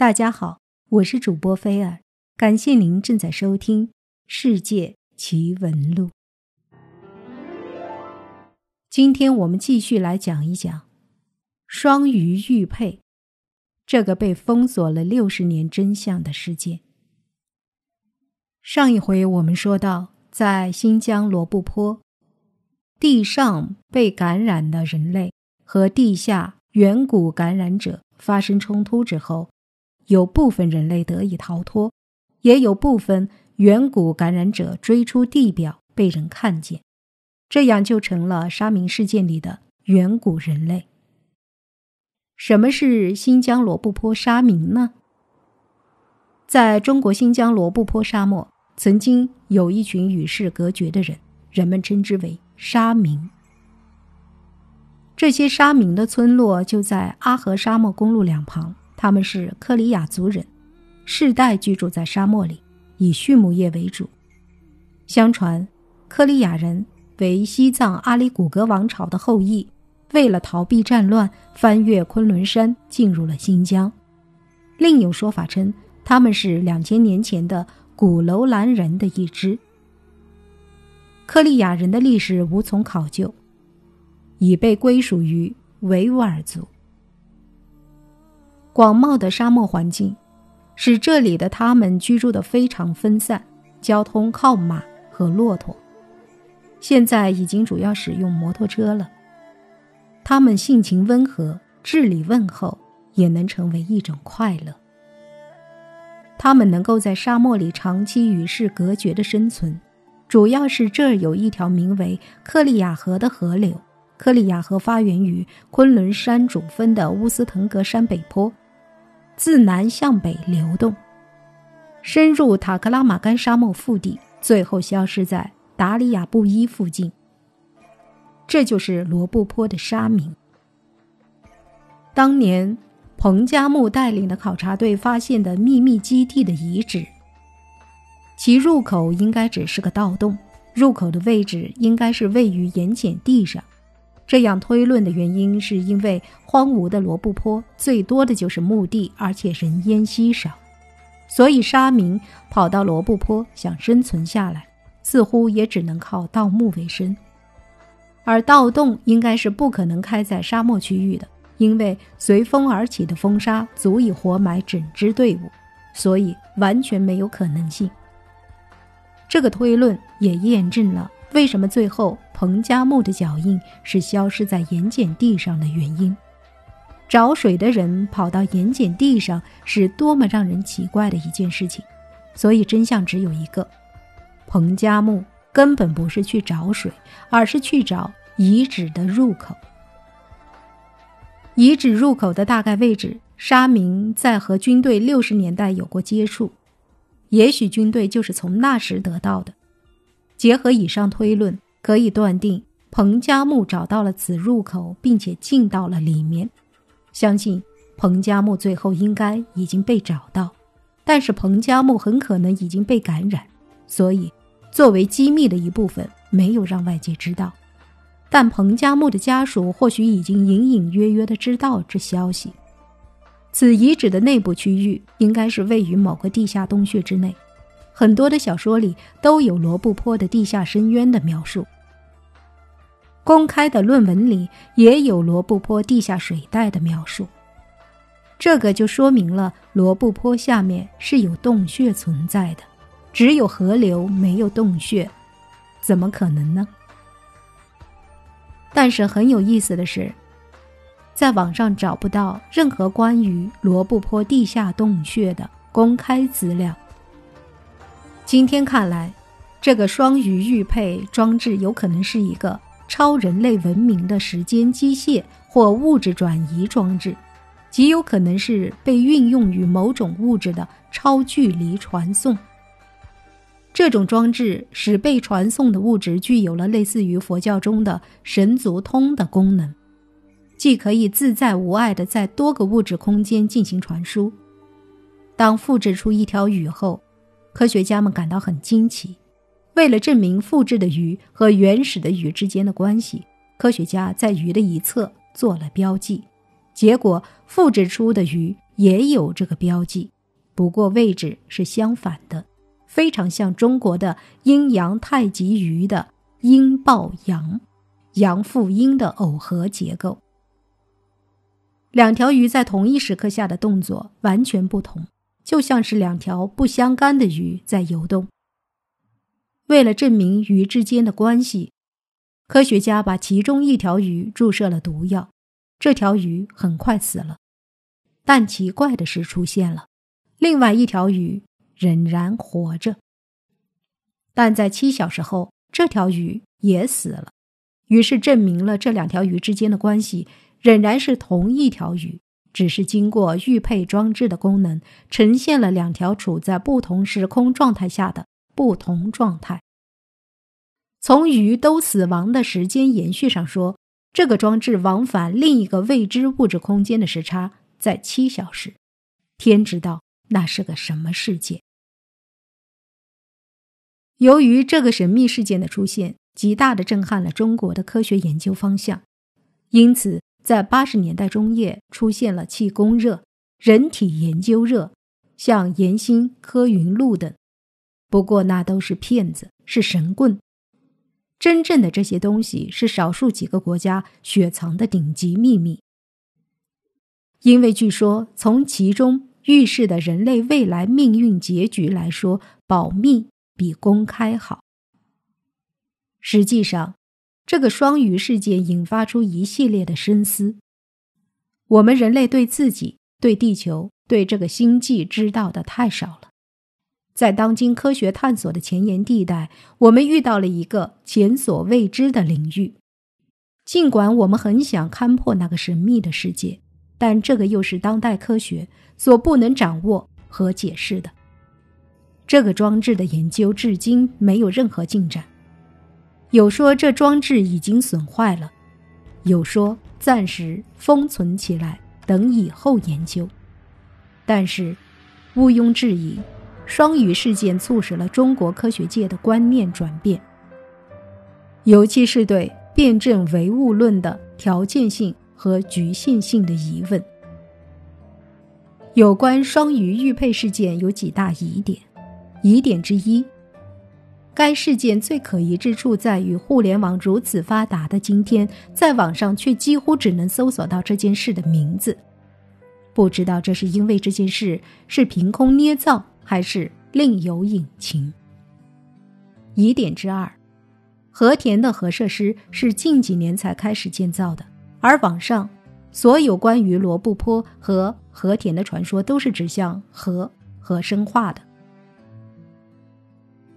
大家好，我是主播菲尔，感谢您正在收听《世界奇闻录》。今天我们继续来讲一讲双鱼玉佩这个被封锁了六十年真相的事件。上一回我们说到，在新疆罗布泊，地上被感染的人类和地下远古感染者发生冲突之后。有部分人类得以逃脱，也有部分远古感染者追出地表被人看见，这样就成了沙明事件里的远古人类。什么是新疆罗布泊沙明呢？在中国新疆罗布泊沙漠，曾经有一群与世隔绝的人，人们称之为沙明。这些沙明的村落就在阿合沙漠公路两旁。他们是克里亚族人，世代居住在沙漠里，以畜牧业为主。相传，克里亚人为西藏阿里古格王朝的后裔，为了逃避战乱，翻越昆仑山进入了新疆。另有说法称，他们是两千年前的古楼兰人的一支。克里亚人的历史无从考究，已被归属于维吾尔族。广袤的沙漠环境，使这里的他们居住的非常分散，交通靠马和骆驼。现在已经主要使用摩托车了。他们性情温和，智理问候，也能成为一种快乐。他们能够在沙漠里长期与世隔绝的生存，主要是这儿有一条名为克里亚河的河流。克里亚河发源于昆仑山主峰的乌斯腾格山北坡。自南向北流动，深入塔克拉玛干沙漠腹地，最后消失在达里亚布依附近。这就是罗布泊的沙明。当年彭加木带领的考察队发现的秘密基地的遗址，其入口应该只是个盗洞，入口的位置应该是位于盐碱地上。这样推论的原因，是因为荒芜的罗布泊最多的就是墓地，而且人烟稀少，所以沙民跑到罗布泊想生存下来，似乎也只能靠盗墓为生。而盗洞应该是不可能开在沙漠区域的，因为随风而起的风沙足以活埋整支队伍，所以完全没有可能性。这个推论也验证了。为什么最后彭加木的脚印是消失在盐碱地上的原因？找水的人跑到盐碱地上是多么让人奇怪的一件事情。所以真相只有一个：彭加木根本不是去找水，而是去找遗址的入口。遗址入口的大概位置，沙明在和军队六十年代有过接触，也许军队就是从那时得到的。结合以上推论，可以断定彭加木找到了此入口，并且进到了里面。相信彭加木最后应该已经被找到，但是彭加木很可能已经被感染，所以作为机密的一部分没有让外界知道。但彭加木的家属或许已经隐隐约约的知道这消息。此遗址的内部区域应该是位于某个地下洞穴之内。很多的小说里都有罗布泊的地下深渊的描述，公开的论文里也有罗布泊地下水带的描述。这个就说明了罗布泊下面是有洞穴存在的，只有河流没有洞穴，怎么可能呢？但是很有意思的是，在网上找不到任何关于罗布泊地下洞穴的公开资料。今天看来，这个双鱼玉佩装置有可能是一个超人类文明的时间机械或物质转移装置，极有可能是被运用于某种物质的超距离传送。这种装置使被传送的物质具有了类似于佛教中的神足通的功能，既可以自在无碍地在多个物质空间进行传输。当复制出一条鱼后，科学家们感到很惊奇。为了证明复制的鱼和原始的鱼之间的关系，科学家在鱼的一侧做了标记。结果，复制出的鱼也有这个标记，不过位置是相反的，非常像中国的阴阳太极鱼的阴抱阳，阳复阴的耦合结构。两条鱼在同一时刻下的动作完全不同，就像是两条不相干的鱼在游动。为了证明鱼之间的关系，科学家把其中一条鱼注射了毒药，这条鱼很快死了。但奇怪的事出现了，另外一条鱼仍然活着。但在七小时后，这条鱼也死了，于是证明了这两条鱼之间的关系。仍然是同一条鱼，只是经过预配装置的功能，呈现了两条处在不同时空状态下的不同状态。从鱼都死亡的时间延续上说，这个装置往返另一个未知物质空间的时差在七小时。天知道那是个什么世界。由于这个神秘事件的出现，极大的震撼了中国的科学研究方向，因此。在八十年代中叶，出现了气功热、人体研究热，像岩心、科云路等。不过那都是骗子，是神棍。真正的这些东西是少数几个国家雪藏的顶级秘密，因为据说从其中预示的人类未来命运结局来说，保密比公开好。实际上。这个双鱼事件引发出一系列的深思。我们人类对自己、对地球、对这个星际知道的太少了。在当今科学探索的前沿地带，我们遇到了一个前所未知的领域。尽管我们很想勘破那个神秘的世界，但这个又是当代科学所不能掌握和解释的。这个装置的研究至今没有任何进展。有说这装置已经损坏了，有说暂时封存起来，等以后研究。但是，毋庸置疑，双鱼事件促使了中国科学界的观念转变，尤其是对辩证唯物论的条件性和局限性的疑问。有关双鱼玉佩事件有几大疑点，疑点之一。该事件最可疑之处在于，互联网如此发达的今天，在网上却几乎只能搜索到这件事的名字。不知道这是因为这件事是凭空捏造，还是另有隐情。疑点之二，和田的核设施是近几年才开始建造的，而网上所有关于罗布泊和和田的传说都是指向核和生化的。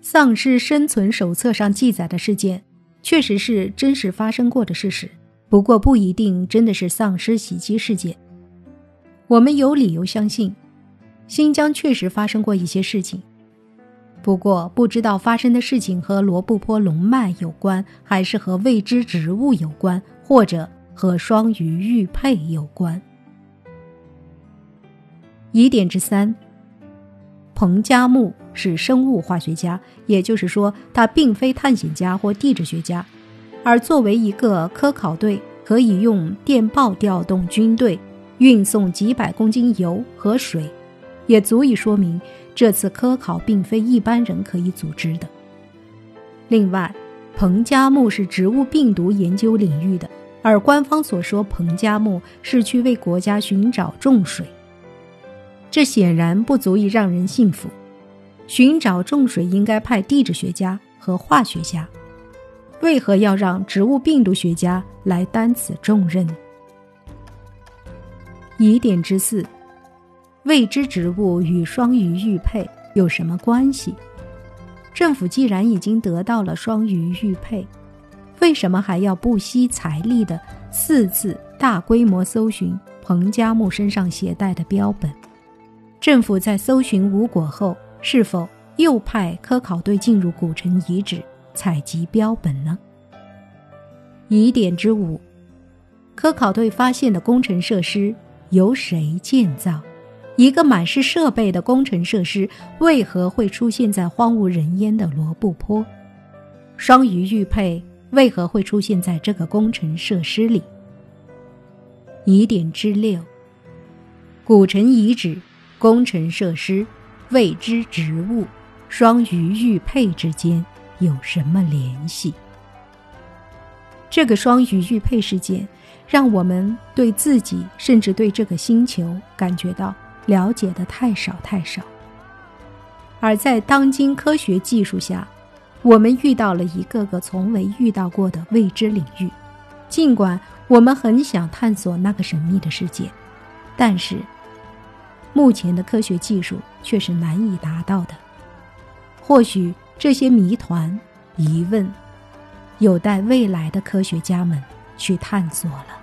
丧尸生存手册上记载的事件，确实是真实发生过的事实，不过不一定真的是丧尸袭击事件。我们有理由相信，新疆确实发生过一些事情，不过不知道发生的事情和罗布泊龙脉有关，还是和未知植物有关，或者和双鱼玉佩有关。疑点之三。彭加木是生物化学家，也就是说，他并非探险家或地质学家。而作为一个科考队，可以用电报调动军队，运送几百公斤油和水，也足以说明这次科考并非一般人可以组织的。另外，彭加木是植物病毒研究领域的，而官方所说彭加木是去为国家寻找重水。这显然不足以让人信服。寻找重水应该派地质学家和化学家，为何要让植物病毒学家来担此重任？疑点之四：未知植物与双鱼玉佩有什么关系？政府既然已经得到了双鱼玉佩，为什么还要不惜财力的四次大规模搜寻彭加木身上携带的标本？政府在搜寻无果后，是否又派科考队进入古城遗址采集标本呢？疑点之五：科考队发现的工程设施由谁建造？一个满是设备的工程设施为何会出现在荒无人烟的罗布泊？双鱼玉佩为何会出现在这个工程设施里？疑点之六。古城遗址、工程设施、未知植物、双鱼玉佩之间有什么联系？这个双鱼玉佩事件，让我们对自己，甚至对这个星球，感觉到了解的太少太少。而在当今科学技术下，我们遇到了一个个从未遇到过的未知领域。尽管我们很想探索那个神秘的世界，但是目前的科学技术却是难以达到的。或许这些谜团、疑问，有待未来的科学家们去探索了。